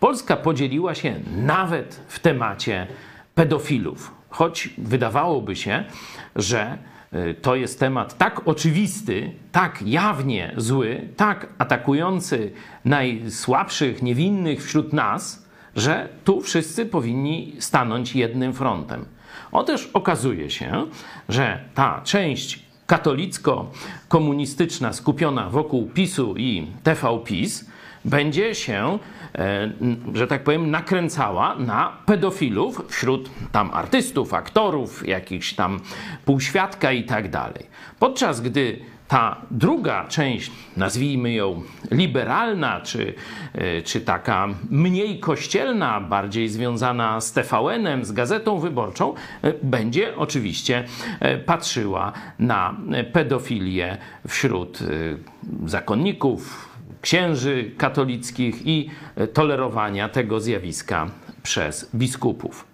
Polska podzieliła się nawet w temacie pedofilów. Choć wydawałoby się, że y, to jest temat tak oczywisty, tak jawnie zły, tak atakujący najsłabszych, niewinnych wśród nas, że tu wszyscy powinni stanąć jednym frontem. Otóż okazuje się, że ta część katolicko-komunistyczna skupiona wokół PiSu i TV PiS będzie się, e, że tak powiem, nakręcała na pedofilów wśród tam artystów, aktorów, jakichś tam półświadka i tak dalej. Podczas gdy ta druga część, nazwijmy ją liberalna, czy, e, czy taka mniej kościelna, bardziej związana z TVN-em, z gazetą wyborczą, e, będzie oczywiście patrzyła na pedofilię wśród zakonników, księży katolickich i tolerowania tego zjawiska przez biskupów.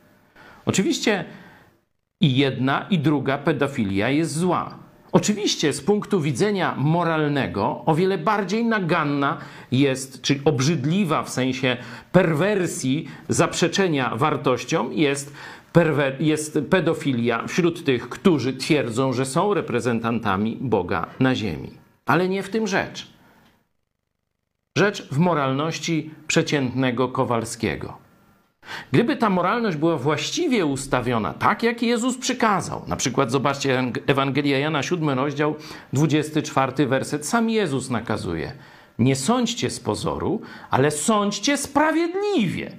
Oczywiście i jedna, i druga pedofilia jest zła. Oczywiście z punktu widzenia moralnego o wiele bardziej naganna jest, czy obrzydliwa w sensie perwersji, zaprzeczenia wartościom jest, perwer- jest pedofilia wśród tych, którzy twierdzą, że są reprezentantami Boga na ziemi. Ale nie w tym rzecz. Rzecz w moralności przeciętnego Kowalskiego. Gdyby ta moralność była właściwie ustawiona, tak jak Jezus przykazał, na przykład zobaczcie Ewangelia Jana, 7 rozdział, 24 werset, sam Jezus nakazuje: Nie sądźcie z pozoru, ale sądźcie sprawiedliwie.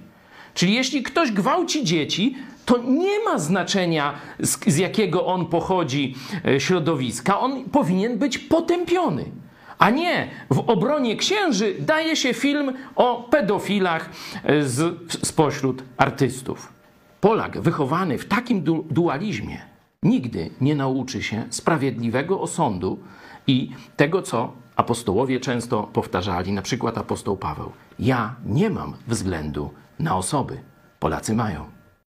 Czyli jeśli ktoś gwałci dzieci, to nie ma znaczenia, z, z jakiego on pochodzi e, środowiska, on powinien być potępiony. A nie w obronie księży daje się film o pedofilach e, z, spośród artystów. Polak wychowany w takim du dualizmie nigdy nie nauczy się sprawiedliwego osądu i tego, co apostołowie często powtarzali, na przykład apostoł Paweł. Ja nie mam względu na osoby, Polacy mają.